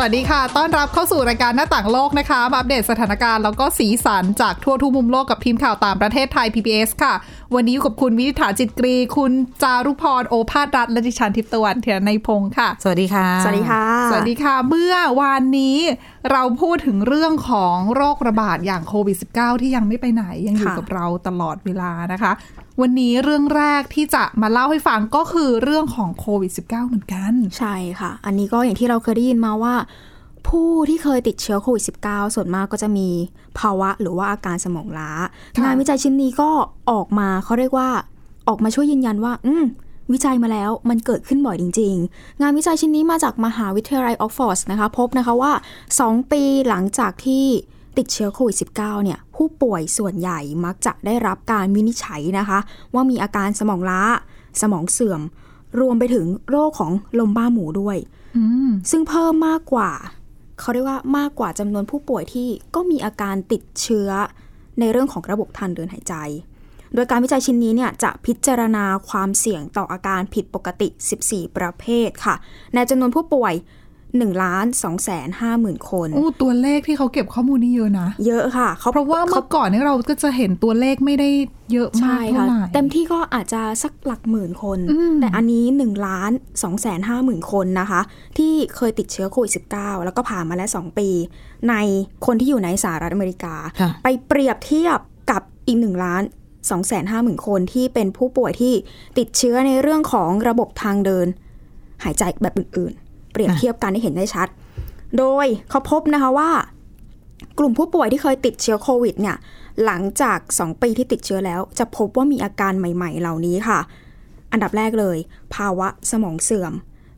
วัสดีค่ะ ต้อนรับเข้าสู่รายการหน้าต่างโลกนะคะ มาอัปเดตสถานการณ์แล้วก็สีสันจากทั่วทุกมุมโลกกับทีมข่าวต่างประเทศไทย PBS ค่ะ วันนี้อยู่กับคุณวินิษฐาจิตกรี คุณจารุพร โอภาสรัฐและดิฉันทิพย์ตะวันเทียนในพงค์ค่ะ สวัสดีค่ะ สวัสดีค่ะ สวัสดีค่ะ เมื่อวานนี้เราพูดถึงเรื่องของโรคระบาดอย่างโควิด -19 ที่ยังไม่ไปไหนยังอยู่ค่ะกับเราตลอดเวลานะคะ วันนี้เรื่องแรกที่จะมาเล่าให้ฟังก็คือเรื่องของโควิด -19 เหมือนกัน ใช่ค่ะ อันนี้ก็อย่างที่เราเคยได้ยินมาว่า ผู้ที่เคยติดเชื้อโควิด -19 ส่วนมากก็จะมีภาวะหรือว่าอาการสมองล้าค่ะงานวิจัยชิ้นนี้ก็ออกมาเขาเรียกว่าออกมาช่วยยืนยันว่า อืม วิจัยมาแล้วมันเกิดขึ้นบ่อยจริง ๆ งานวิจัยชิ้นนี้มาจากมหาวิทยาลัยออกฟอร์ดนะคะ พบนะคะว่า 2 ปีหลังจากที่ติดเชื้อโควิด -19 เนี่ยผู้ป่วยส่วนใหญ่มักจะได้รับการวินิจฉัยนะคะ ว่ามีอาการสมองล้า สมองเสื่อม รวมไปถึงโรคของลมบ้าหมูด้วยอืมซึ่งเพิ่มมากกว่า เขาเรียกว่ามากกว่าจำนวนผู้ป่วยที่ก็มีอาการติดเชื้อในเรื่องของระบบทางเดินหายใจ โดยการวิจัยชิ้นนี้เนี่ยจะพิจารณาความเสี่ยงต่ออาการผิดปกติ 14 ประเภทค่ะ ในจำนวนผู้ป่วย1ล้าน2แสน5หมื่นคนโอ้ตัวเลขที่เขาเก็บข้อมูลนี่เยอะนะ เยอะค่ะเขาเพราะว่าเมื่อก่อนเนี่ยเราก็จะเห็นตัวเลขไม่ได้เยอะมาใช่กเท่าค่ะไหร่เต็มที่ก็อาจจะสักหลักหมื่นคนอืมแต่อันนี้1ล้าน2แสน5หมื่นคนนะคะ ที่เคยติดเชื้อโควิด -19 แล้วก็ผ่านมาแล้ว 2 ปี ในคนที่อยู่ในสหรัฐอเมริกาค่ะไปเปรียบเทียบกับอีก1ล้าน 2แสน5หมื่นคนที่เป็นผู้ป่วยที่ติดเชื้อในเรื่องของระบบทางเดิน หายใจแบบอื่นๆ เปรียบเทียบกันให้เห็นได้ชัด โดยเขาพบนะคะว่า กลุ่มผู้ป่วยที่เคยติดเชื้อโควิดเนี่ย หลังจาก 2 ปีที่ติดเชื้อแล้ว จะพบว่ามีอาการใหม่ๆ เหล่านี้ค่ะ อันดับแรกเลย ภาวะสมองเสื่อม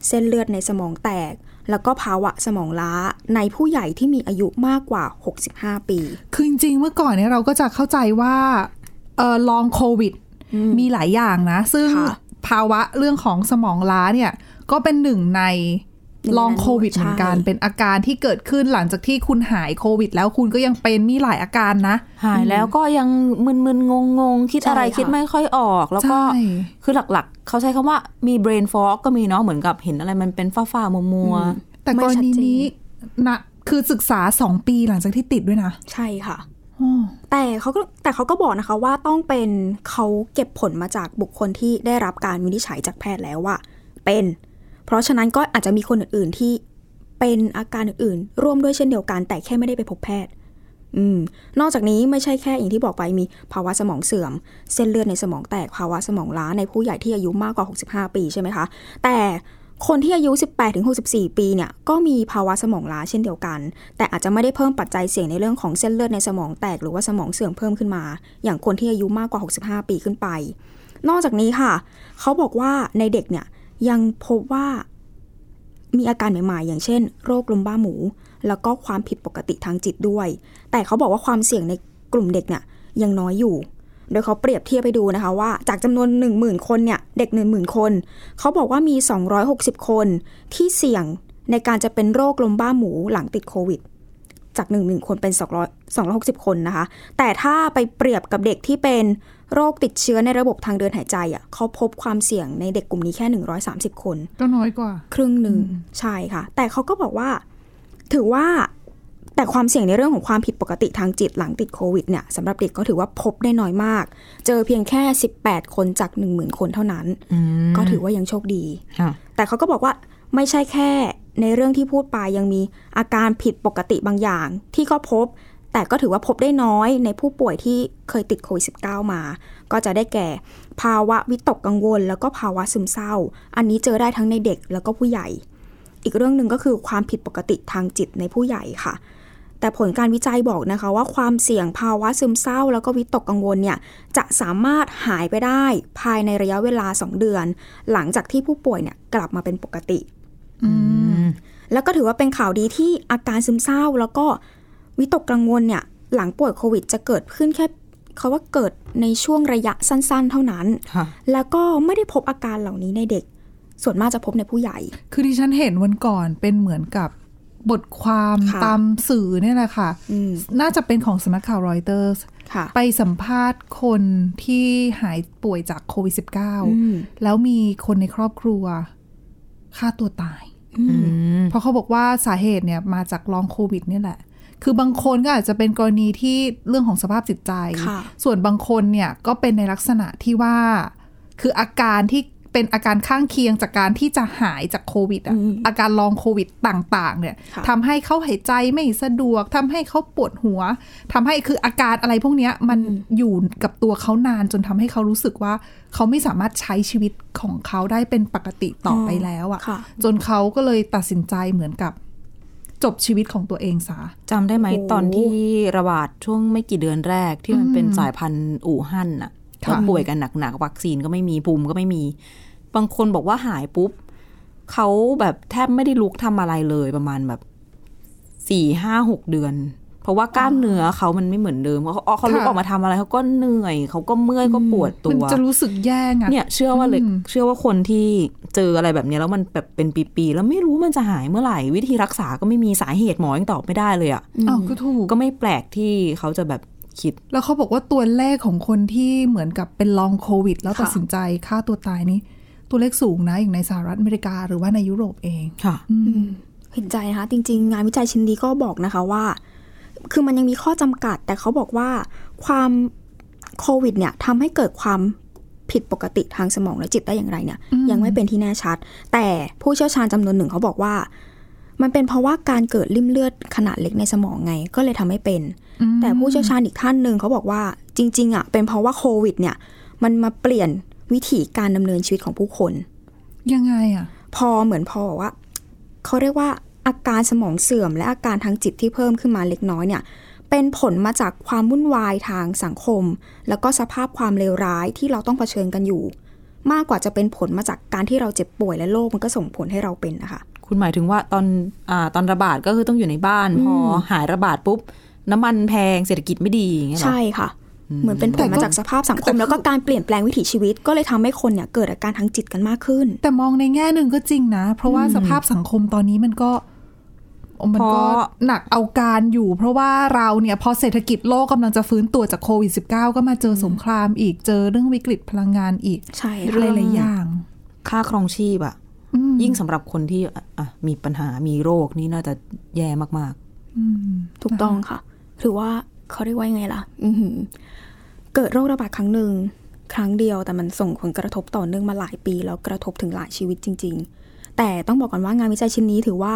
เส้นเลือดในสมองแตกแล้วก็ภาวะสมองล้าในผู้ใหญ่ที่มีอายุมากกว่า 65 ปี คือจริงๆเมื่อก่อนเนี่ยเราก็จะเข้าใจว่า เออลองโควิด มีหลายอย่างนะ ซึ่งค่ะภาวะเรื่องของสมองล้าเนี่ย ก็เป็นหนึ่งในหนึ่งในลองโควิดใช่เหมือนกัน เป็นอาการที่เกิดขึ้นหลังจากที่คุณหายโควิด แล้วคุณก็ยังเป็นมีหลายอาการนะ หายแล้วก็ยังมึนๆงงๆ คิดอะไรใช่ค่ะคิดไม่ค่อยออก แล้วก็ใช่คือหลักๆ เขาใช้คำว่ามี brain fog ก็มีเนาะเหมือนกับเห็นอะไรมันเป็นฝ้าๆมัวแต่กรณีนี้นะคือศึกษาสองปีหลังจากที่ติดด้วยนะ ใช่ค่ะอ๋อ แต่เขาก็แต่เขาก็บอกนะคะว่าต้องเป็นเขาเก็บผลมาจากบุคคลที่ได้รับการวินิจฉัยจากแพทย์แล้วว่า เป็น เพราะฉะนั้นก็อาจจะมีคนอื่น ๆ ที่เป็นอาการอื่นๆร่วมด้วยเช่นเดียวกัน แต่แค่ไม่ได้ไปพบแพทย์ อืม นอกจากนี้ไม่ใช่แค่อย่างที่บอกไปมีภาวะสมองเสื่อม เส้นเลือดในสมองแตกภาวะสมองล้าในผู้ใหญ่ที่อายุมากกว่า 65 ปีใช่ไหมคะ แต่ คนที่อายุ 18ถึง64 ปีเนี่ยก็มีภาวะสมองล้าเช่นเดียวกัน แต่อาจจะไม่ได้เพิ่มปัจจัยเสี่ยงในเรื่องของเส้นเลือดในสมองแตกหรือว่าสมองเสื่อมเพิ่มขึ้นมา อย่างคนที่อายุมากกว่า 65 ปีขึ้นไป นอกจากนี้ค่ะ เขาบอกว่าในเด็กเนี่ยยังพบว่ามีอาการใหม่ๆ อย่างเช่น โรคลมบ้าหมู แล้วก็ความผิดปกติทางจิตด้วย แต่เขาบอกว่าความเสี่ยงในกลุ่มเด็กเนี่ยยังน้อยอยู่ โดยเขาเปรียบเทียบไปดูนะคะว่า จากจำนวน 1 0,000 คนเนี่ยเด็ก 1 0,000 คน เขาบอกว่ามี 260 คนที่เสี่ยงในการจะเป็นโรคลมบ้าหมูหลังติดโควิด จาก1 0,000คนเป็น 200 260 คนนะคะ แต่ถ้าไปเปรียบกับเด็กที่เป็นโรคติดเชื้อในระบบทางเดินหายใจอะเขาพบความเสี่ยงในเด็กกลุ่มนี้แค่ 130 คน ก็น้อยกว่า ครึ่งหนึ่งใช่ค่ะ แต่เขาก็บอกว่า ถือว่า แต่ความเสี่ยงในเรื่องของความผิดปกติทางจิตหลังติดโควิดเนี่ยสำหรับเด็กก็ถือว่าพบได้น้อยมาก เจอเพียงแค่ 18 คนจาก 10,000 คนเท่านั้นๆอืมก็ถือว่ายังโชคดีค่ะแต่เขาก็บอกว่าไม่ใช่แค่ในเรื่องที่พูดไปยังมีอาการผิดปกติบางอย่างที่ก็พบ แต่ก็ถือว่าพบได้น้อยในผู้ป่วยที่เคยติดโควิด -19 มา ก็จะได้แก่ภาวะวิตกกังวล แล้วก็ภาวะซึมเศร้า อันนี้เจอได้ทั้งในเด็กแล้วก็ผู้ใหญ่ อีกเรื่องหนึ่งก็คือความผิดปกติทางจิตในผู้ใหญ่ค่ะ แต่ผลการวิจัยบอกนะคะว่าความเสี่ยงภาวะซึมเศร้า แล้วก็วิตกกังวลเนี่ยจะสามารถหายไปได้ภายในระยะเวลา 2 เดือน หลังจากที่ผู้ป่วยเนี่ยกลับมาเป็นปกติอืมแล้วก็ถือว่าเป็นข่าวดีที่อาการซึมเศร้า แล้วก็วิตกกังวลเนี่ยหลังป่วยโควิด จะเกิดขึ้นแค่เขาว่าเกิดในช่วงระยะสั้น ๆ เท่านั้นค่ะแล้วก็ไม่ได้พบอาการเหล่านี้ในเด็ก ส่วนมากจะพบในผู้ใหญ่ คือที่ฉันเห็นวันก่อนเป็นเหมือนกับ บทความค่ะตามสื่อเนี่ยแหละค่ะอืมน่าจะเป็นของสำนักข่าวรอยเตอร์สค่ะไปสัมภาษณ์คนที่หายป่วยจากโควิดอืม -19 แล้วมีคนในครอบครัวฆ่าตัวตายอืมเพราะเขาบอกว่าสาเหตุเนี่ยมาจากลองโควิดเนี่ยแหละ คือบางคนก็อาจจะเป็นกรณีที่เรื่องของสภาพจิตใจค่ะส่วนบางคนเนี่ยก็เป็นในลักษณะที่ว่า คืออาการที่ เป็นอาการข้างเคียงจากการที่จะหายจากโควิดอะอืมอาการลองโควิดต่างๆ เนี่ยค่ะทำให้เขาหายใจไม่สะดวกทำให้เขาปวดหัวทำให้คืออาการอะไรพวกเนี้ยมันอยู่กับตัวเขานานจนทำให้เขารู้สึกว่าเขาไม่สามารถใช้ชีวิตของเขาได้เป็นปกติต่อไปแล้วอะค่ะจนเขาก็เลยตัดสินใจเหมือนกับจบชีวิตของตัวเองซะจำได้ไหมโอ้ตอนที่ระบาดช่วงไม่กี่เดือนแรกที่มันเป็นอืมสายพันธุ์อู่ฮั่นน่ะ ค่ะแล้วป่วยกันหนักๆวัคซีนก็ไม่มีภูมิก็ไม่มี บางคนบอกว่าหายปุ๊บเขาแบบแทบไม่ได้ลุกทำอะไรเลยประมาณแบบสี่ห้าหกเดือน เพราะว่ากล้ามเนื้อเขามันไม่เหมือนเดิมเขาเขาลุกค่ะออกมาทำอะไรเขาก็เหนื่อยเขาก็เมื่อยก็ปวดตัมันวจะรู้สึกแย่ไงเนี่ยเชื่อว่าเลยอืมเชื่อว่าคนที่เจออะไรแบบเนี้ยแล้วมันแบบเป็นปีๆแล้วไม่รู้มันจะหายเมื่อไหร่ วิธีรักษาก็ไม่มีสาเหตุหมอยังตอบไม่ได้เลยอะ่ะอ้าวก็ถูกก็ไม่แปลกที่เขาจะแบบ คิด แล้วเขาบอกว่าตัวเลขของคนที่เหมือนกับเป็นลองโควิด แล้วค่ะตัดสินใจฆ่าตัวตายนี่ตัวเลขสูงนะอย่างในสหรัฐอเมริกาหรือว่าในยุโรปเองค่ะอืมเห็นใจนะคะ จริง ๆ งานวิจัยชิ้นนี้ก็บอกนะคะว่า คือมันยังมีข้อจำกัด แต่เขาบอกว่าความโควิดเนี่ยทำให้เกิดความผิดปกติทางสมองและจิตได้อย่างไรเนี่ยอืมยังไม่เป็นที่แน่ชัด แต่ผู้เชี่ยวชาญจำนวนหนึ่งเขาบอกว่า มันเป็นเพราะว่าการเกิดริ่มเลือดขนาดเล็กในสมองไง ก็เลยทำให้เป็นอืมแต่ผู้เชี่ยวชาญอีกท่านหนึ่งเขาบอกว่าจริงๆอะเป็นเพราะว่าโควิด เนี่ย มันมาเปลี่ยนวิถีการดำเนินชีวิตของผู้คน ยังไงอะ พอเหมือนพอบอกว่าเขาเรียกว่าอาการสมองเสื่อมและอาการทางจิตที่เพิ่มขึ้นมาเล็กน้อยเนี่ย เป็นผลมาจากความวุ่นวายทางสังคม แล้วก็สภาพความเลวร้ายที่เราต้องเผชิญกันอยู่ มากกว่าจะเป็นผลมาจากการที่เราเจ็บป่วยและโรคมันก็ส่งผลให้เราเป็นนะคะ คุณหมายถึงว่าตอนอ่าตอนระบาดก็คือต้องอยู่ในบ้าน พอหายระบาดปุ๊บ น้ำมันแพงเศรษฐกิจไม่ดีอย่างเงี้ยเหรอใช่ค่ะ เหมือนเป็นผแต่ลก็มาจากสภาพสังคม แล้วก็การเปลี่ยนแปลงวิถีชีวิตก็เลยทำให้คนเนี่ยเกิดอาการทางจิตกันมากขึ้น แต่มองในแง่หนึ่งก็จริงนะ เพราะว่าสภาพสังคมตอนนี้มันก็มันก็หนักเอาการอยู่ เพราะว่าเราเนี่ยพอเศรษฐกิจโลกกำลังจะฟื้นตัวจากโควิด -19 ก็มาเจอสงครามอีกเจอเรื่องวิกฤตพลังงานอีกใช่หค่ะลายๆอย่าง ค่าครองชีพอะอืม ยิ่งสำหรับคนที่อะอะมีปัญหามีโรคนี่น่าจะแย่มากอืมถูกต้องค่ะ หรือว่าเขาเรียกว่ายังไงล่ะอือหือเกิดโรคระบาดครั้งหนึ่งครั้งเดียวแต่มันส่งผลกระทบต่อเนื่องมาหลายปี แล้วกระทบถึงหลายชีวิตจริง ๆ แต่ต้องบอกก่อนว่างานวิจัยชิ้นนี้ถือว่า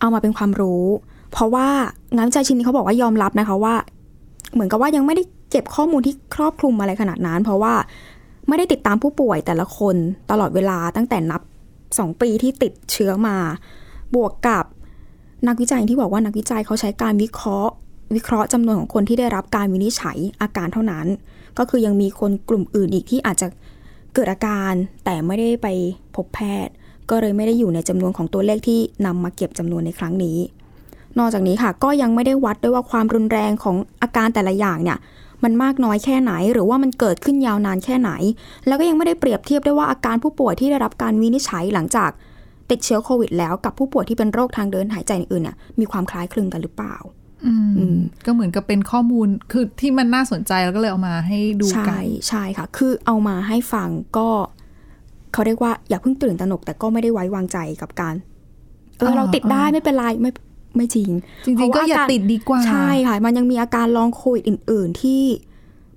เอามาเป็นความรู้ เพราะว่างานวิจัยชิ้นนี้เขาบอกว่ายอมรับนะคะว่า เหมือนกับว่ายังไม่ได้เก็บข้อมูลที่ครอบคลุมอะไรขนาดนั้น เพราะว่าไม่ได้ติดตามผู้ป่วยแต่ละคนตลอดเวลาตั้งแต่นับ สองปีที่ติดเชื้อมา บวกกับนักวิจัยที่บอกว่านักวิจัยเขาใช้การวิเคราะห์ วิเคราะห์จำนวนของคนที่ได้รับการวินิจฉัยอาการเท่านั้น ก็คือยังมีคนกลุ่มอื่นอีกที่อาจจะเกิดอาการ แต่ไม่ได้ไปพบแพทย์ ก็เลยไม่ได้อยู่ในจำนวนของตัวเลขที่นำมาเก็บจำนวนในครั้งนี้ นอกจากนี้ค่ะก็ยังไม่ได้วัดด้วยว่าความรุนแรงของอาการแต่ละอย่างเนี่ย มันมากน้อยแค่ไหน หรือว่ามันเกิดขึ้นยาวนานแค่ไหน แล้วก็ยังไม่ได้เปรียบเทียบด้วยว่าอาการผู้ป่วยที่ได้รับการวินิจฉัยหลังจากติดเชื้อโควิด แล้วกับผู้ป่วยที่เป็นโรคทางเดินหายใจอื่นเนี่ยมีความคล้ายคลึงกันหรือเปล่าอืมอืมก็เหมือนกับเป็นข้อมูลคือที่มันน่าสนใจแล้วก็เลยเอามาให้ดูกัใช่นใช่ค่ะ คือเอามาให้ฟังก็เขาเรียกว่าอย่าเพิ่งตื่นตระหนกแต่ก็ไม่ได้ไว้วางใจกับการ เอออ่าเราติดได้ไม่เป็นไรไม่ ไม่จริง จริงๆก็อย่าติดดีกว่า ใช่ค่ะ มันยังมีอาการลองโควิดอื่น ๆ ที่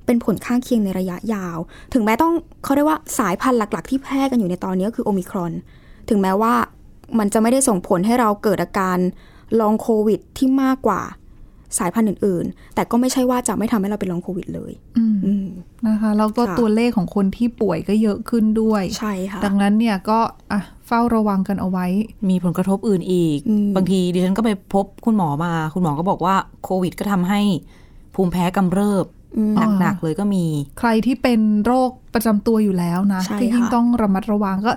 เป็นผลข้างเคียงในระยะยาว ถึงแม้ต้องเขาเรียกว่าสายพันธุ์หลัก ๆ ที่แพร่กันอยู่ในตอนนี้ก็คือโอมิครอน ถึงแม้ว่ามันจะไม่ได้ส่งผลให้เราเกิดอาการลองโควิดที่มากกว่า สายพันธุ์อื่น ๆ แต่ก็ไม่ใช่ว่าจะไม่ทำให้เราเป็นลองโควิดเลยอืมอืมนะคะแล้วก็ค่ะตัวเลขของคนที่ป่วยก็เยอะขึ้นด้วยใช่ค่ะดังนั้นเนี่ยก็อะเฝ้าระวังกันเอาไว้ๆมีผลกระทบอื่นอีกอืมบางทีดิฉันก็ไปพบคุณหมอมา คุณหมอก็บอกว่าโควิด ก็ทำให้ภูมิแพ้กำเริบอืมอ๋อหนักๆเลยก็มี ใครที่เป็นโรคประจำตัวอยู่แล้วนะใช่ที่ยิ่งค่ะต้องระมัดระวังก็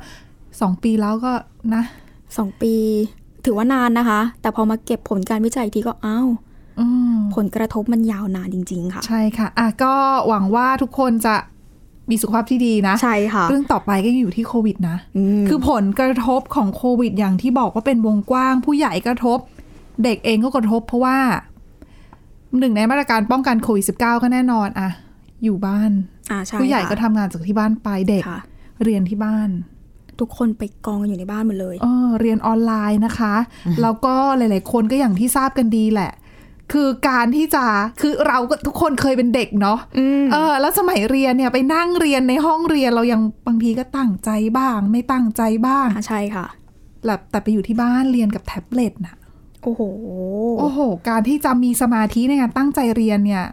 สองปีแล้วก็นะสองปี ถือว่านานนะคะ แต่พอมาเก็บผลการวิจัยอีกทีก็อ้าวอืม ผลกระทบมันยาวนานจริง ๆ ค่ะ ใช่ค่ะอะก็หวังว่าทุกคนจะมีสุขภาพที่ดีนะ ใช่ค่ะ เรื่องต่อไปก็ยังอยู่ที่โควิดนะอืมคือผลกระทบของโควิดอย่างที่บอกว่าเป็นวงกว้าง ผู้ใหญ่กระทบ เด็กเองก็กระทบ เพราะว่าหนึ่งในมาตรการป้องกันโควิด -19 ก็แน่นอนอะอยู่บ้านอ่าใช่ผู้ใหญ่ค่ะก็ทำงานจากที่บ้านไปเด็กค่ะเรียนที่บ้าน ทุกคนไปกองกันอยู่ในบ้านหมดเลยเออเรียนออนไลน์นะคะ แล้วก็หลาย ๆ คนก็อย่างที่ทราบกันดีแหละ คือการที่จะคือเราก็ทุกคนเคยเป็นเด็กเนาะอืมเออ แล้วสมัยเรียนเนี่ยไปนั่งเรียนในห้องเรียนเรายังบางทีก็ตั้งใจบ้าง ไม่ตั้งใจบ้างอ่าใช่ค่ะแบบแต่ไปอยู่ที่บ้านเรียนกับแท็บเล็ตน่ะโอ้โหโอ้โห การที่จะมีสมาธิในการตั้งใจเรียนเนี่ย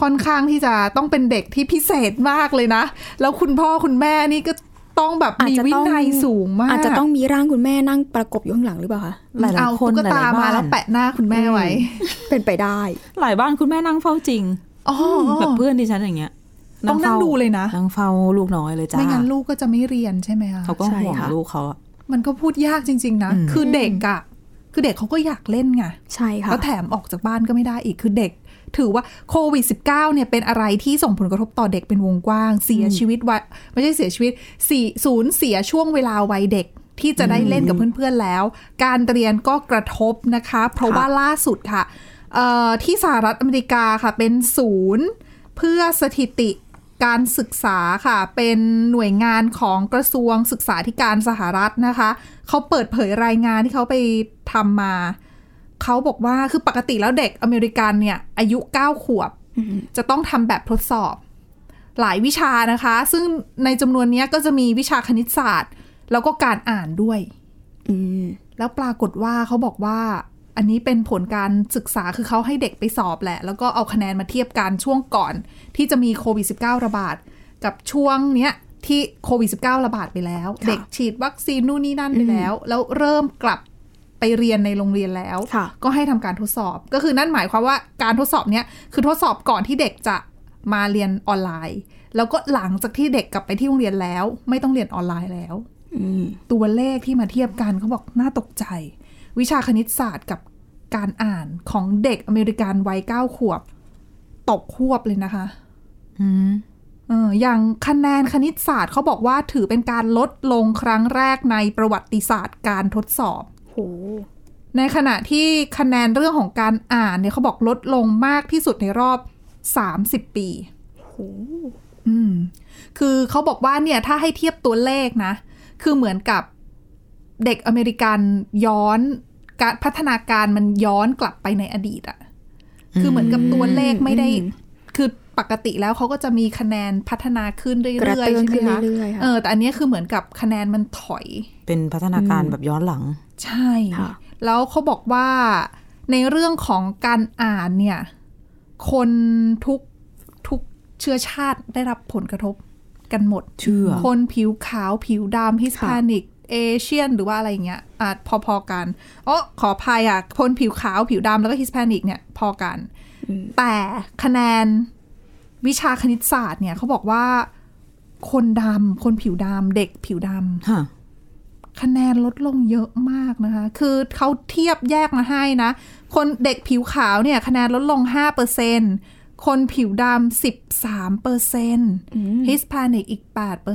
ค่อนข้างที่จะต้องเป็นเด็กที่พิเศษมากเลยนะ แล้วคุณพ่อคุณแม่นี่ก็ ต้องแบบอาจมีจะวิต้องนัยสูงมาก อาจจะต้องมีร่างคุณแม่นั่งประกบอยู่ข้างหลังหรือเปล่าคะหลายๆเอาคนตุ๊กตาหลายๆมาบ้านแล้วแปะหน้าคุณแม่ไว้ เป็นไปได้ หลายบ้านคุณแม่นั่งเฝ้าจริงอ๋อแบบเพื่อนดิฉันอย่างเงี้ยต้องนั่งฝ้าดูเลยนะนั่งเฝ้าลูกน้อยเลยจ้าไม่งั้นลูกก็จะไม่เรียนใช่ไหมคะเขาก็ใช่ห่วงค่ะลูกเขาอะมันก็พูดยากจริง ๆ นะอืมคือเด็กอะคือเด็กเขาก็อยากเล่นไง ใช่ค่ะ แล้วแถมออกจากบ้านก็ไม่ได้อีก คือเด็ก ถือว่าโควิด -19 เนี่ยเป็นอะไรที่ส่งผลกระทบต่อเด็กเป็นวงกว้าง เสียชีวิตวัยไม่ใช่เสียชีวิตสี่ศูนย์เสียช่วงเวลาวัยเด็กที่จะได้เล่นกับเพื่อนๆแล้ว การเรียนก็กระทบนะคะ เพราะว่าล่าสุดค่ะที่สหรัฐอเมริกาค่ะเป็นศูนย์เพื่อสถิติการศึกษาค่ะ เป็นหน่วยงานของกระทรวงศึกษาธิการสหรัฐนะคะ เขาเปิดเผยรายงานที่เขาไปทำมา เขาบอกว่าคือปกติแล้วเด็กอเมริกันเนี่ย อายุ9ขวบ จะต้องทำแบบทดสอบ หลายวิชานะคะ ซึ่งในจำนวนเนี้ยก็จะมีวิชาคณิตศาสตร์ แล้วก็การอ่านด้วยอืมแล้วปรากฏว่าเขาบอกว่า อันนี้เป็นผลการศึกษาคือเขาให้เด็กไปสอบแหละ แล้วก็เอาคะแนนมาเทียบกันช่วงก่อน ที่จะมีโควิด -19 ระบาด กับช่วงเนี้ยที่โควิด -19 ระบาดไปแล้วค่ะเด็กฉีดวัคซีนนู่นนี่นั่นไปแล้ว แล้วเริ่มกลับ ไปเรียนในโรงเรียนแล้วค่ะก็ให้ทำการทดสอบ ก็คือนั่นหมายความว่าการทดสอบเนี้ยคือทดสอบก่อนที่เด็กจะมาเรียนออนไลน์ แล้วก็หลังจากที่เด็กกลับไปที่โรงเรียนแล้ว ไม่ต้องเรียนออนไลน์แล้วอืมตัวเลขที่มาเทียบกันเขาบอกน่าตกใจ วิชาคณิตศาสตร์กับการอ่านของเด็กอเมริกันวัยเก้าขวบ ตกฮวบเลยนะคะอืมเอออย่างคะแนนคณิตศาสตร์เขาบอกว่าถือเป็นการลดลงครั้งแรกในประวัติศาสตร์การทดสอบโหในขณะที่คะแนนเรื่องของการอ่านเนี่ยเขาบอกลดลงมากที่สุดในรอบ 30 ปีโหอืม คือเขาบอกว่าเนี่ยถ้าให้เทียบตัวเลขนะ คือเหมือนกับเด็กอเมริกันย้อนการพัฒนาการมันย้อนกลับไปในอดีตอะคือเหมือนกับตัวเลขไม่ได้อืมคือปกติแล้วเขาก็จะมีคะแนนพัฒนาขึ้นเรื่กระอยเตื้ๆองใช่ไหมขึ้นคะเรื่อยๆค่ะเออแต่อันเนี้ยคือเหมือนกับคะแนนมันถอย เป็นพัฒนาการแบบย้อนหลัง ใช่ค่ะแล้วเขาบอกว่าในเรื่องของการอ่านเนี่ย คนทุกทุกเชื้อชาติได้รับผลกระทบกันหมด เชื้อ คนผิวขาวผิวดำ Hispanic Asian หรือว่าอะไรอย่างเงี้ยอาจพอๆกันอ๋อขออภัยอะ คนผิวขาวผิวดำแล้วก็ Hispanic เนี่ยพอกัน แต่คะแนนวิชาคณิตศาสตร์เนี่ยเขาบอกว่าคนดำคนผิวดำเด็กผิวดำฮะ คะแนนลดลงเยอะมากนะคะ คือเขาเทียบแยกมาให้นะ คนเด็กผิวขาวเนี่ยคะแนนลดลง 5%คนผิวดำ 13%ฮิสพานิกอีก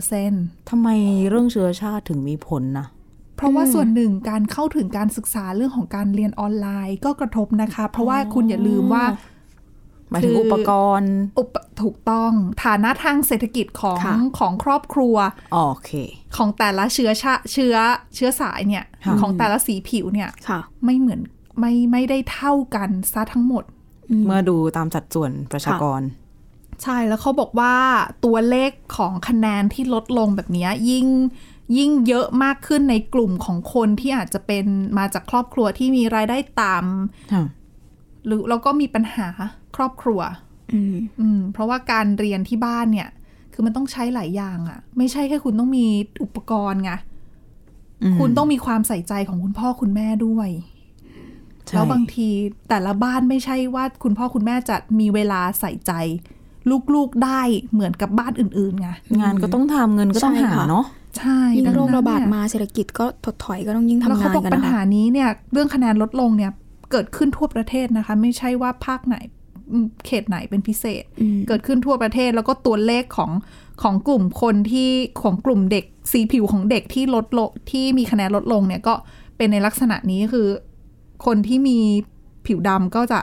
8%ทำไมเรื่องเชื้อชาติถึงมีผลนะเพราะว่าส่วนหนึ่งการเข้าถึงการศึกษาเรื่องของการเรียนออนไลน์ก็กระทบนะคะ เพราะว่าคุณอย่าลืมว่าหมายถึงคืออุอุปกรณ์อุป ถูกต้องฐานะทางเศรษฐกิจของค่ะของครอบครัวโอเค ของแต่ละเชื้อชาเชื้อเชื้อสายเนี่ยค่ะของแต่ละสีผิวเนี่ยค่ะไม่เหมือนไม่ไม่ได้เท่ากันซะทั้งหมด เมื่อดูตามสัดส่วนประชากร ใช่แล้วเขาบอกว่าตัวเลขของคะแนนที่ลดลงแบบเนี้ยยิ่งยิ่งเยอะมากขึ้นในกลุ่มของคนที่อาจจะเป็นมาจากครอบครัวที่มีรายได้ต่ค่ะำหรือแล้วก็มีปัญหาครอบครัว อืมอืมเพราะว่าการเรียนที่บ้านเนี่ย คือมันต้องใช้หลายอย่างอะ่ะ ไม่ใช่แค่คุณต้องมีอุปกรณ์ไงอืมคุณต้องมีความใส่ใจของคุณพ่อคุณแม่ด้วยใช่แล้วบางทีแต่ละบ้านไม่ใช่ว่าคุณพ่อคุณแม่จะมีเวลาใส่ใจ ลูกๆได้เหมือนกับบ้านอื่นๆไงงานก็ต้องทำเงินก็ต้องใช่หาค่ะเนาะใช่ยิ่งดังโรคนั้นระบาดเนี่ยมาเศรษฐกิจก็ถดถอยก็ต้องยิ่งทำแล้วเขางานบอกกันปัญนะคะหานี้เนี่ย เรื่องคะแนนลดลงเนี่ย เกิดขึ้นทั่วประเทศนะคะ ไม่ใช่ว่าภาคไหนอืม เขตไหนเป็นพิเศษอืมเกิดขึ้นทั่วประเทศแล้วก็ตัวเลขของของกลุ่มคนที่ของกลุ่มเด็กสีผิวของเด็กที่ลดลงที่มีคะแนนลดลงเนี่ยก็เป็นในลักษณะนี้คือ คนที่มีผิวดำก็จะ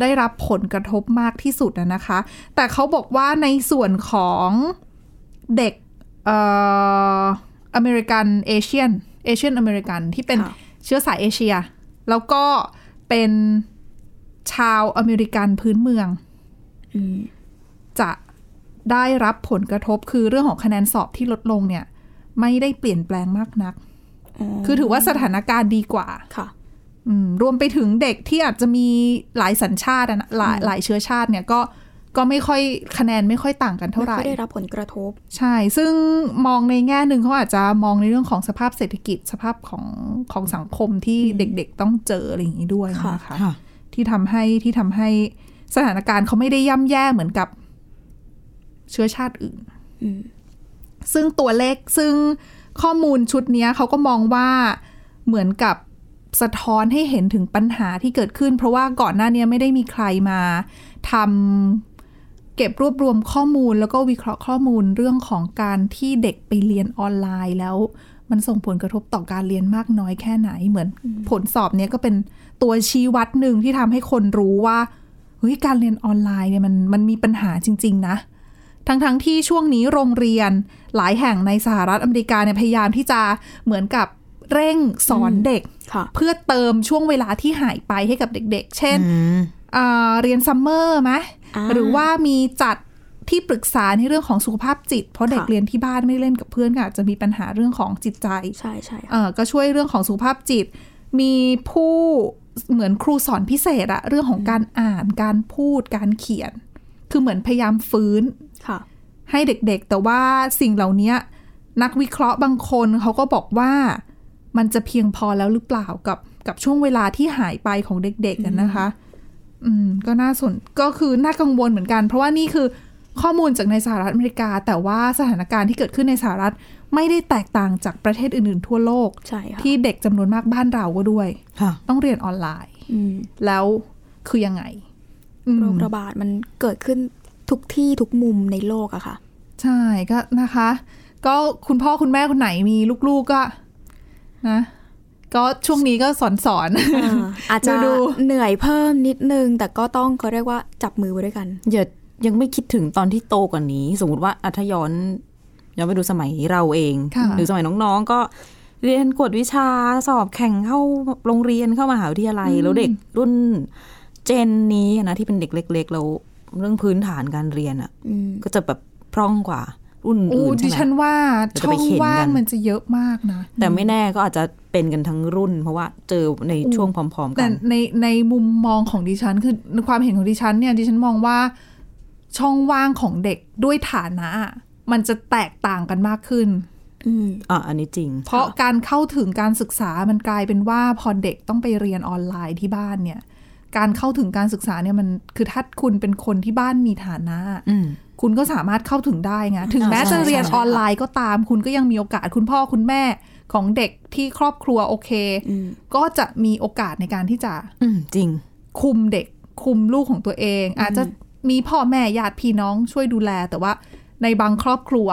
ได้รับผลกระทบมากที่สุดนะนะคะ แต่เขาบอกว่าในส่วนของเด็กเอ่ออเมริกันเอเชียนเอเชียนอเมริกันที่เป็นค่ะเชื้อสายเอเชีย แล้วก็เป็น ชาวอเมริกันพื้นเมืองอืมจะได้รับผลกระทบคือเรื่องของคะแนนสอบที่ลดลงเนี่ย ไม่ได้เปลี่ยนแปลงมากนัก คือถือว่าสถานการณ์ดีกว่าค่ะอืมรวมไปถึงเด็กที่อาจจะมีหลายสัญชาติอะนะหลายหลายเชื้อชาติเนี่ยก็ก็ไม่ค่อยคะแนนไม่ค่อยต่างกันเท่าไม่ไหร่ค่อยได้รับผลกระทบ ใช่ ซึ่งมองในแง่หนึ่งเขาอาจจะมองในเรื่องของสภาพเศรษฐกิจสภาพของของสังคมที่เด็กๆต้องเจออะไรอย่างนี้ด้วยค่ะนะคะค่ะ ที่ทำให้ที่ทำให้สถานการณ์เขาไม่ได้ย่ำแย่เหมือนกับเชื้อชาติอื่นอืมซึ่งตัวเลขซึ่งข้อมูลชุดเนี้ยเขาก็มองว่าเหมือนกับสะท้อนให้เห็นถึงปัญหาที่เกิดขึ้น เพราะว่าก่อนหน้าเนี้ยไม่ได้มีใครมาทำเก็บรวบรวมข้อมูลแล้วก็วิเคราะห์ข้อมูลเรื่องของการที่เด็กไปเรียนออนไลน์แล้วมันส่งผลกระทบต่อการเรียนมากน้อยแค่ไหน เหมือนผลสอบเนี้ยก็เป็น ตัวชี้วัดหนึ่งที่ทำให้คนรู้ว่าเฮ้ยการเรียนออนไลน์เนี่ยมันมันมีปัญหาจริง ๆ นะ ทั้งๆทที่ช่วงนี้โรงเรียนหลายแห่งในสหรัฐอเมริกาเนี่ยพยายามที่จะเหมือนกับเร่งสอนเด็กค่ะเพื่อเติมช่วงเวลาที่หายไปให้กับเด็ก ๆ เช่นอืมอ่าเรียนซัมเมอร์ไหมอ่าหรือว่ามีจัดที่ปรึกษาในเรื่องของสุขภาพจิต เพราะเด็กค่ะเรียนที่บ้านไม่เล่นกับเพื่อนก็อาจจะมีปัญหาเรื่องของจิตใจ ใช่ใช่ค่ะเอ่อก็ช่วยเรื่องของสุขภาพจิต มีผู้ เหมือนครูสอนพิเศษอะเรื่องของการอ่านการพูดการเขียน คือเหมือนพยายามฟื้นค่ะ ให้เด็กๆ แต่ว่าสิ่งเหล่านี้นักวิเคราะห์บางคนเขาก็บอกว่ามันจะเพียงพอแล้วหรือเปล่ากับกับช่วงเวลาที่หายไปของเด็กๆกันนะคะ อืม ก็น่าสนก็คือน่ากังวลเหมือนกัน เพราะว่านี่คือข้อมูลจากในสหรัฐอเมริกา แต่ว่าสถานการณ์ที่เกิดขึ้นในสหรัฐ ไม่ได้แตกต่างจากประเทศอื่น ๆ ทั่วโลก ใช่ค่ะ ที่เด็กจำนวนมากบ้านเราก็ด้วย ค่ะต้องเรียนออนไลน์ อืมแล้วคือยังไงอืมโรคระบาดมันเกิดขึ้นทุกที่ทุกมุมในโลกอะค่ะ ใช่ก็นะคะ ก็คุณพ่อคุณแม่คนไหนมีลูกๆก็นะ ก็ช่วงนี้ก็สอนสอนๆอ่าอาจจะดู เหนื่อยเพิ่มนิดนึง แต่ก็ต้องเขาเรียกว่าจับมือไว้ด้วยกัน อย่ายังไม่คิดถึงตอนที่โตกว่านี้ สมมติว่าอัธย้อน ย้อนไปดูสมัยเราเองค่ะหรือสมัยน้องๆ ก็เรียนกวดวิชาสอบแข่งเข้าโรงเรียนเข้ามหาวิทยาลัย แล้วเด็กรุ่นเจนนี้นะที่เป็นเด็กเล็กๆแล้วเรื่องพื้นฐานการเรียนอะอืมก็จะแบบพร่องกว่ารุ่นโอ้อื่นดิใช่ฉันไหมว่าเดี๋ยวจะช่อไปงเข็นว่างกันมันจะเยอะมากนะ แต่ไม่แน่ก็อาจจะเป็นกันทั้งรุ่น เพราะว่าเจอในช่วงพร้อมๆแต่กันในในมุมมองของดิฉันคือในความเห็นของดิฉันเนี่ยดิฉันมองว่าช่องว่างของเด็กด้วยฐานะ มันจะแตกต่างกันมากขึ้นอืมอะอันนี้จริง เพราะการเข้าถึงการศึกษามันกลายเป็นว่าพอเด็กต้องไปเรียนออนไลน์ที่บ้านเนี่ย การเข้าถึงการศึกษาเนี่ยมันคือถ้าคุณเป็นคนที่บ้านมีฐานะอืมคุณก็สามารถเข้าถึงได้ไงถึงแม้ใช่จะเรียนใช่ออนไลน์ก็ตาม คุณก็ยังมีโอกาสคุณพ่อคุณแม่ของเด็กที่ครอบครัวโอเคอืมก็จะมีโอกาสในการที่จะอืมจริง คุมเด็กคุมลูกของตัวเอง อาจจะมีพ่อแม่ญาติพี่น้องช่วยดูแลแต่ว่า ในบางครอบครัว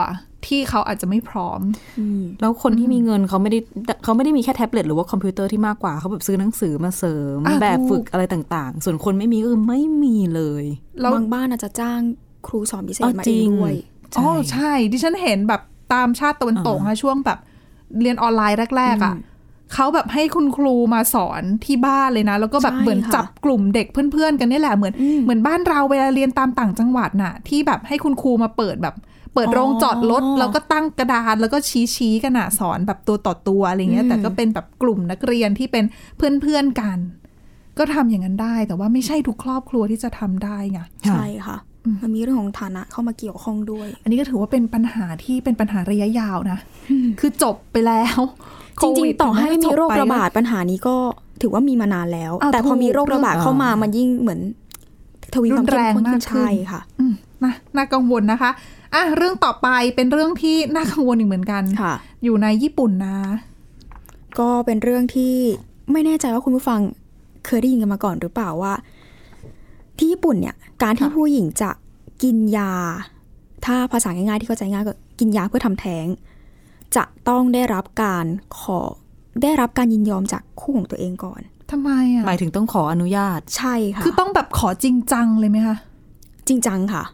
ที่เขาอาจจะไม่พร้อมอืมแล้วคนที่มีเงินเขาไม่ได้เขาไม่ได้มีแค่แท็บเล็ตหรือว่าคอมพิวเตอร์ที่มากกว่าเขาแบบซื้อหนังสือมาเสริมอะแบบถูกฝึกอะไรต่างๆ ส่วนคนไม่มีก็คือไม่มีเลยแล้วบางบ้านอาจจะจ้างครูสอนพิเศษอ๋อมาจริเองงด้วยอ๋อใช่ ดิฉันเห็นแบบตามชาติตะวันตกอ่านะช่วงแบบเรียนออนไลน์แรก ๆ อะ เขาแบบให้คุณครูมาสอนที่บ้านเลยนะ แล้วก็แบบใช่เหมือนค่ะจับกลุ่มเด็กเพื่อนๆ กันนี่แหละเหมือนอืมเหมือนบ้านเราเวลาเรียนตามต่างจังหวัดน่ะ ที่แบบให้คุณครูมาเปิดแบบเปิดอ๋อโรงจอดรถแล้วก็ตั้งกระดานแล้วก็ชี้ชี้ๆกันน่ะสอนแบบตัวต่อตัวอะไรเงี้ย แต่ก็เป็นแบบกลุ่มนักเรียนที่เป็นเพื่อนๆกัน ก็ทำอย่างนั้นได้ แต่ว่าไม่ใช่ทุกครอบครัวที่จะทำได้ไงใช่ค่ะมันมีเรื่องของฐานะเข้ามาเกี่ยวข้องด้วย อันนี้ก็ถือว่าเป็นปัญหาที่เป็นปัญหาระยะยาวนะ คือจบไปแล้ว จริงโควิดๆต่อให้จมีบโรคไประบาดปัญหานี้ก็ถือว่ามีมานานแล้วอ้าวแต่พอถูกมีโรคระบาดเข้ามาอ่ามัมันยิ่งเหมือน ทวีความรุนแรงเข้มข้นมากขึ้นใช่ค่ะอืมนะน่ากังวลนะคะอะเรื่องต่อไปเป็นเรื่องที่น่ากังวลอีกเหมือนกันค่ะ อยู่ในญี่ปุ่นนะ ก็เป็นเรื่องที่ไม่แน่ใจว่าคุณผู้ฟังเคยได้ยินกันมาก่อนหรือเปล่าว่า ที่ญี่ปุ่นเนี่ย การที่ค่ะผู้หญิงจะกินยา ถ้าภาษาง่ายๆที่เข้าใจง่ายก็กินยาเพื่อทำแท้ง จะต้องได้รับการขอได้รับการยินยอมจากคู่ของตัวเองก่อนทำไมอะหมายถึงต้องขออนุญาตใช่ค่ะคือต้องแบบขอจริงจังเลยไหมคะจริงจังค่ะ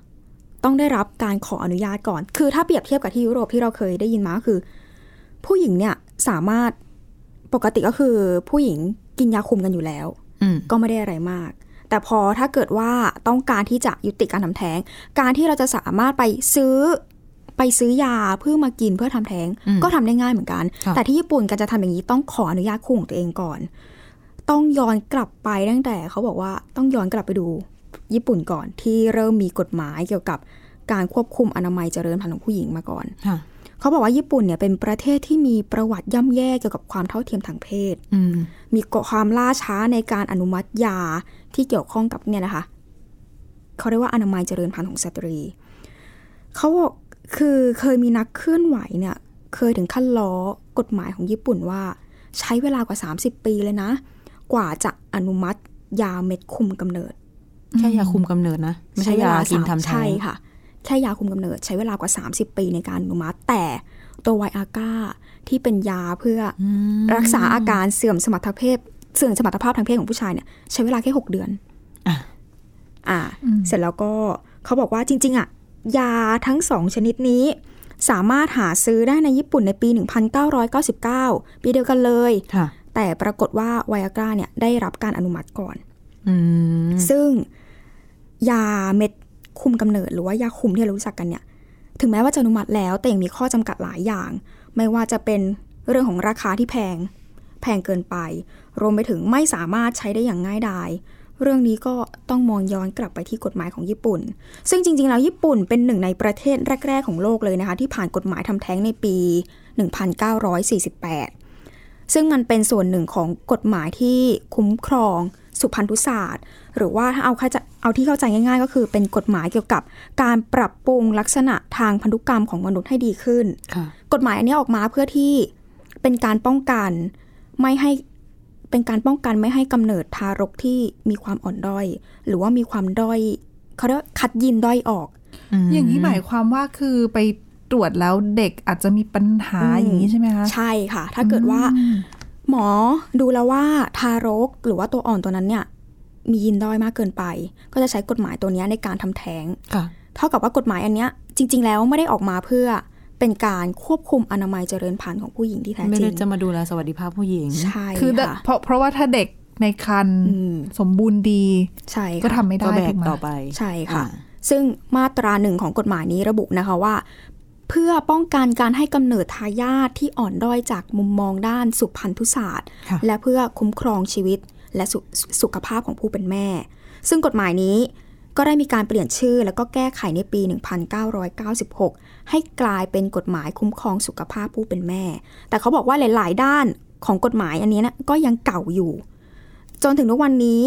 ต้องได้รับการขออนุญาตก่อน คือถ้าเปรียบเทียบกับที่ยุโรปที่เราเคยได้ยินมาก็คือ ผู้หญิงเนี่ยสามารถปกติก็คือผู้หญิงกินยาคุมกันอยู่แล้วอืมก็ไม่ได้อะไรมาก แต่พอถ้าเกิดว่าต้องการที่จะยุติการทำแท้ง การที่เราจะสามารถไปซื้อ ไปซื้อยาเพื่อมากินเพื่อทำแท้งอืมก็ทำได้ง่ายเหมือนกันค่ะแต่ที่ญี่ปุ่นการจะทำอย่างนี้ต้องขออนุญาตคู่ของตัวเองก่อน ต้องย้อนกลับไปตั้งแต่เขาบอกว่าต้องย้อนกลับไปดู ญี่ปุ่นก่อนที่เริ่มมีกฎหมายเกี่ยวกับการควบคุมอนามัยเจริญพันธุ์ของผู้หญิงมาก่อนค่ะเขาบอกว่าญี่ปุ่นเนี่ยเป็นประเทศที่มีประวัติย่ำแย่เกี่ยวกับความเท่าเทียมทางเพศอืมมีความล่าช้าในการอนุมัติยาที่เกี่ยวข้องกับเนี่ยนะคะเขาเรียกว่าอนามัยเจริญพันธุ์ของสตรี เขาบอก คือเคยมีนักเคลื่อนไหวเนี่ยเคยถึงขั้นล้อกฎหมายของญี่ปุ่นว่า ใช้เวลากว่า 30 ปีเลยนะ กว่าจะอนุมัติยาเม็ดคุมกำเนิดแค่ยาคุมกำเนิดนะ ไม่ใช่ยากินทำแท้ใช่งค่ะ แค่ยาคุมกำเนิด ใช้เวลากว่า 30 ปีในการอนุมัติ แต่ตัวไวอาก้าที่เป็นยาเพื่ออรักษาอาการเสื่อมสมรรถภาพเสื่อมสมรรถภาพทางเพศของผู้ชายเนี่ยใช้เวลาแค่ 6 เดือนอะอ่าเสร็จแล้วก็เขาบอกว่าจริง ๆ อะ ยาทั้งสองชนิดนี้ สามารถหาซื้อได้ในญี่ปุ่นในปี 1999 ปีเดียวกันเลยค่ะแต่ปรากฏว่าไวอากราเนี่ยได้รับการอนุมัติก่อนอืมซึ่งยาเม็ดคุมกำเนิดหรือว่ายาคุมที่เรารู้จักกันเนี่ย ถึงแม้ว่าจะอนุมัติแล้ว แต่ยังมีข้อจำกัดหลายอย่าง ไม่ว่าจะเป็นเรื่องของราคาที่แพง แพงเกินไป รวมไปถึงไม่สามารถใช้ได้อย่างง่ายดาย เรื่องนี้ก็ต้องมองย้อนกลับไปที่กฎหมายของญี่ปุ่น ซึ่งจริง ๆ แล้วญี่ปุ่นเป็นหนึ่งในประเทศแรก ๆ ของโลกเลยนะคะ ที่ผ่านกฎหมายทำแท้งในปี 1948 ซึ่งมันเป็นส่วนหนึ่งของกฎหมายที่คุ้มครองสุพันธุศาสตร์ หรือว่าถ้าเอาเข้าใจเอาที่เข้าใจง่าย ๆ ก็คือเป็นกฎหมายเกี่ยวกับการปรับปรุงลักษณะทางพันธุกรรมของมนุษย์ให้ดีขึ้นค่ะกฎหมายอันนี้ออกมาเพื่อที่เป็นการป้องกันไม่ให้ เป็นการป้องกันไม่ให้กำเนิดทารกที่มีความอ่อนด้อย หรือว่ามีความด้อยเขาเรียกว่าคัดยีนด้อยออก อย่างนี้หมายความว่าคือไปตรวจแล้วเด็กอาจจะมีปัญหาอืมอย่างนี้ใช่ไหมคะใช่ค่ะ ถ้าเกิดว่าอืมหมอดูแล้วว่าทารกหรือว่าตัวอ่อนตัวนั้นเนี่ย มียีนด้อยมากเกินไป ก็จะใช้กฎหมายตัวเนี้ยในการทำแท้งค่ะเท่ากับว่ากฎหมายอันเนี้ยจริง ๆ แล้วไม่ได้ออกมาเพื่อ เป็นการควบคุมอนามัยเจริญพันธุ์ของผู้หญิงที่แท้ไม่จริได้งจะมาดูแลสวัสดิภาพผู้หญิง ใช่คือค่ะเพราะเพราะว่าถ้าเด็กในครรภ์อืมสมบูรณ์ดี ใช่ค่ะก็ทำไม่ได้ก็แบถูกกไหมต่อไป ใช่ค่ะอ่าซึ่งมาตราหนึ่งของกฎหมายนี้ระบุนะคะว่า เพื่อป้องกันการให้กำเนิดทายาทที่อ่อนด้อยจากมุมมองด้านสุพันธุศาสตร์ค่ะและเพื่อคุ้มครองชีวิตและสุสุขภาพของผู้เป็นแม่ ซึ่งกฎหมายนี้ ก็ได้มีการเปลี่ยนชื่อแล้วก็แก้ไขในปี 1996 ให้กลายเป็นกฎหมายคุ้มครองสุขภาพผู้เป็นแม่ แต่เขาบอกว่าหลาย ๆ ด้านของกฎหมายอันนี้นะก็ยังเก่าอยู่ จนถึงทุกวันนี้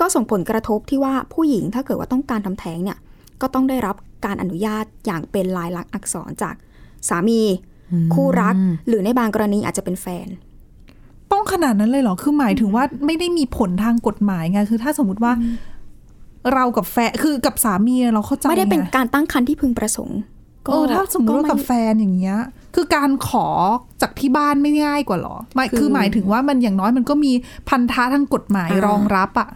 ก็ส่งผลกระทบที่ว่าผู้หญิงถ้าเกิดว่าต้องการทำแท้งเนี่ยก็ต้องได้รับการอนุญาตอย่างเป็นลายลักษณ์อักษรจากสามี คู่รัก หรือในบางกรณีอาจจะเป็นแฟน ต้องขนาดนั้นเลยเหรอ คือหมายถึงว่าไม่ได้มีผลทางกฎหมายไง คือถ้าสมมติว่า เรากับแฟนคือกับสามีเราเข้าใจไม่ได้เป็นงการตั้งครรภ์ที่พึงประสงค์เออถ้าสมมติว่ากับไแฟนอย่างเงี้ย คือการขอจากที่บ้านไม่ง่ายกว่าเหรอไม่คือคือหมายถึงว่ามันอย่างน้อยมันก็มีพันธะทางกฎหมายอ่ารรองรับอะ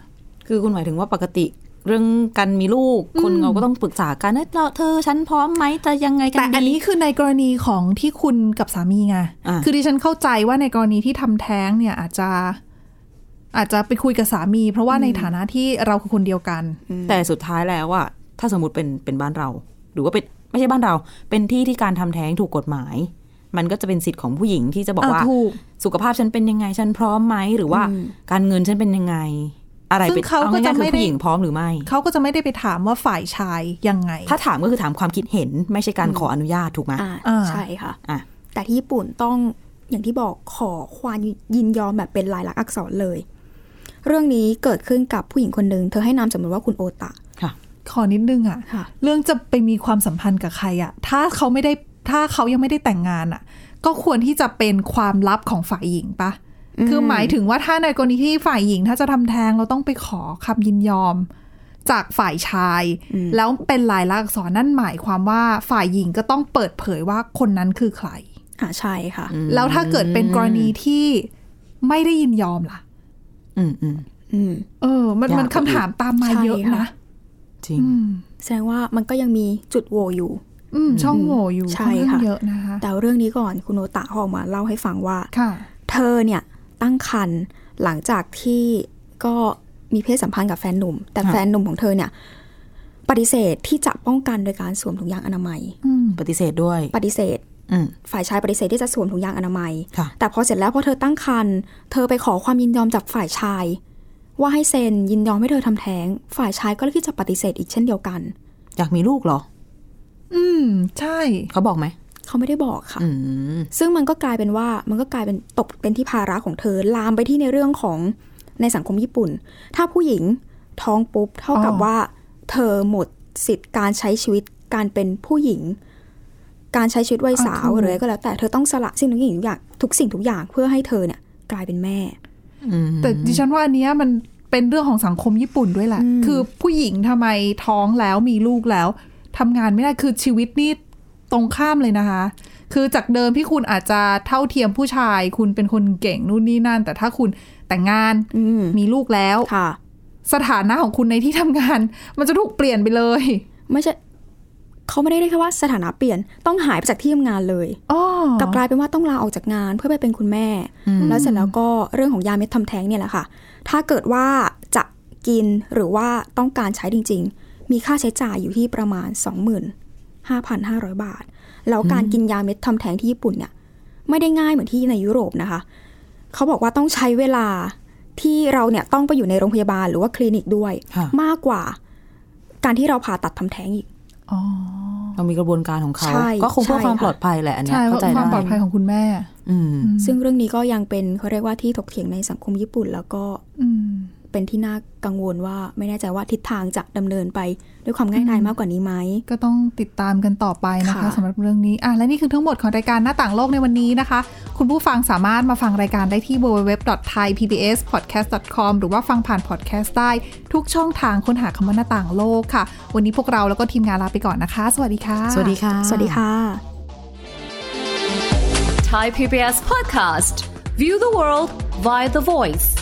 คือคุณหมายถึงว่าปกติเรื่องการมีลูกคนเราก็ต้องปรึกษากันเอ้ยเราเธอฉันพร้อมไหมจะยังไงกันแต่อันดีนี้คือในกรณีของที่คุณกับสามีไงอะคือดิฉันเข้าใจว่าในกรณีที่ทำแท้งเนี่ยอาจจะ อาจจะไปคุยกับสามี เพราะว่าในฐานะที่เราคือคนเดียวกัน แต่สุดท้ายแล้วอะถ้าสมมติเป็นเป็นบ้านเรา หรือว่าเป็นไม่ใช่บ้านเรา เป็นที่ที่การทำแท้งถูกกฎหมาย มันก็จะเป็นสิทธิ์ของผู้หญิงที่จะบอกว่าอะถูกสุขภาพฉันเป็นยังไงฉันพร้อมไหมหรือว่าการเงินฉันเป็นยังไง อะไรซึ่งเป็นเขาก็ง่ายๆจะคือไม่ได้ผู้หญิงพร้อมหรือไม่เขาก็จะไม่ได้ไปถามว่าฝ่ายชายยังไง ถ้าถามก็คือถามความคิดเห็น ไม่ใช่การขออนุญาตถูกไหมอ่าอ่าใช่ค่ะอะแต่ที่ญี่ปุ่นต้องอย่างที่บอกขอความยินยอมแบบเป็นลายลักษณ์อักษรเลย เรื่องนี้เกิดขึ้นกับผู้หญิงคนหนึ่งเธอให้นามสมมติว่าคุณโอตะค่ะ ขอนิดนึงอะค่ะ เรื่องจะไปมีความสัมพันธ์กับใครอะ ถ้าเขาไม่ได้ถ้าเขายังไม่ได้แต่งงานอะ ก็ควรที่จะเป็นความลับของฝ่ายหญิงปะคือหมายถึงว่าถ้าในกรณีที่ฝ่ายหญิงถ้าจะทำแท้งเราต้องไปขอคำยินยอมจากฝ่ายชาย แล้วเป็นลายลักษณ์อักษรนั่นหมายความว่าฝ่ายหญิงก็ต้องเปิดเผยว่าคนนั้นคือใคร อ่าใช่ค่ะ แล้วถ้าเกิดเป็นกรณีที่ไม่ได้ยินยอมล่ะ อืมอืมอืมเออ มันยากมันคำถามตามมาใช่เยอะค่ะนะ จริงอืมแสดงว่ามันก็ยังมีจุดโหว่อยู่ อืมช่องโหว่อยู่ใช่ค่อนข้างค่ะเยอะนะคะแต่เรื่องนี้ก่อนคุณโนตะเขาออกมาเล่าให้ฟังว่าค่ะ เธอเนี่ยตั้งครรภ์หลังจากที่ก็มีเพศสัมพันธ์กับแฟนหนุ่ม แต่ค่ะแฟนหนุ่มของเธอเนี่ย ปฏิเสธที่จะป้องกันโดยการสวมถุงยางอนามัยอืมปฏิเสธด้วย ปฏิเสธอืม ฝ่ายชายปฏิเสธที่จะสวมถุงยางอนามัยค่ะแต่พอเสร็จแล้วพอเธอตั้งครรภ์เธอไปขอความยินยอมจากฝ่ายชาย ว่าให้เซ็นยินยอมให้เธอทำแท้ง ฝ่ายชายก็เลือกที่จะปฏิเสธอีกเช่นเดียวกัน อยากมีลูกเหรอ อืม ใช่ เขาบอกไหมเขาไม่ได้บอกค่ะอืมซึ่งมันก็กลายเป็นว่ามันก็กลายเป็นตกเป็นที่ภาระของเธอลามไปที่ในเรื่องของในสังคมญี่ปุ่น ถ้าผู้หญิงท้องปุ๊บเท่ากับอ๋อว่า เธอหมดสิทธิ์การใช้ชีวิตการเป็นผู้หญิง การใช้ชีวิตวัยสาวหรืออะไรก็แล้วแต่เธอต้องสละสิ่งทุกอย่างทุกอย่างทุกสิ่งทุกอย่างเพื่อให้เธอเนี่ย กลายเป็นแม่อืมแต่ดิฉันว่าอันเนี้ยมันเป็นเรื่องของสังคมญี่ปุ่นด้วยแหละอืมคือผู้หญิงทำไมท้องแล้วมีลูกแล้วทำงานไม่ได้คือชีวิตนี่ตรงข้ามเลยนะคะ คือจากเดิมที่คุณอาจจะเท่าเทียมผู้ชาย คุณเป็นคนเก่งนู่นนี่นั่น แต่ถ้าคุณแต่งงานอืมมีลูกแล้วค่ะสถานะของคุณในที่ทำงาน มันจะถูกเปลี่ยนไปเลย ไม่ใช่ เขาไม่ได้เรียกแค่ว่าสถานะเปลี่ยนต้องหายไปจากที่ทำงานเลยอ๋อกลับกลายเป็นว่าต้องลาออกจากงานเพื่อไปเป็นคุณแม่ แล้วเสร็จแล้วก็เรื่องของยาเม็ดทำแท้งเนี่ยแหละค่ะ ถ้าเกิดว่าจะกินหรือว่าต้องการใช้จริง ๆ มีค่าใช้จ่ายอยู่ที่ประมาณ 25,500 บาท แล้วการกินยาเม็ดทำแท้งที่ญี่ปุ่นเนี่ยไม่ได้ง่ายเหมือนที่ในยุโรปนะคะ เขาบอกว่าต้องใช้เวลาที่เราเนี่ยต้องไปอยู่ในโรงพยาบาลหรือว่าคลินิกด้วยค่ะมากกว่าการที่เราผ่าตัดทำแท้งอีกอ๋อ เรามีกระบวนการของเขาใช่ก็คงเพื่อใช่ความค่ะปลอดภัยแหละอันเนี้ยใช่เข้าใจความปลอดได้ภัยของคุณแม่ อืมซึ่งเรื่องนี้ก็ยังเป็นเขาเรียกว่าที่ถกเถียงในสังคมญี่ปุ่น แล้วก็อืม เป็นที่น่ากังวลว่าไม่แน่ใจว่าทิศทางจะดำเนินไป ด้วยความง่ายดายมากกว่านี้ไหม ก็ต้องติดตามกันต่อไปนะคะค่ะสำหรับเรื่องนี้อะและนี่คือทั้งหมดของรายการหน้าต่างโลกในวันนี้นะคะ คุณผู้ฟังสามารถมาฟังรายการได้ที่ www.thaipbspodcast.com หรือว่าฟังผ่านพอดแคสต์ได้ทุกช่องทางค้นหาคำว่าหน้าต่างโลกค่ะ วันนี้พวกเราแล้วก็ทีมงานลาไปก่อนนะคะ สวัสดีค่ะ สวัสดีค่ะ สวัสดีค่ะ Thai PBS podcast. View the world via the voice.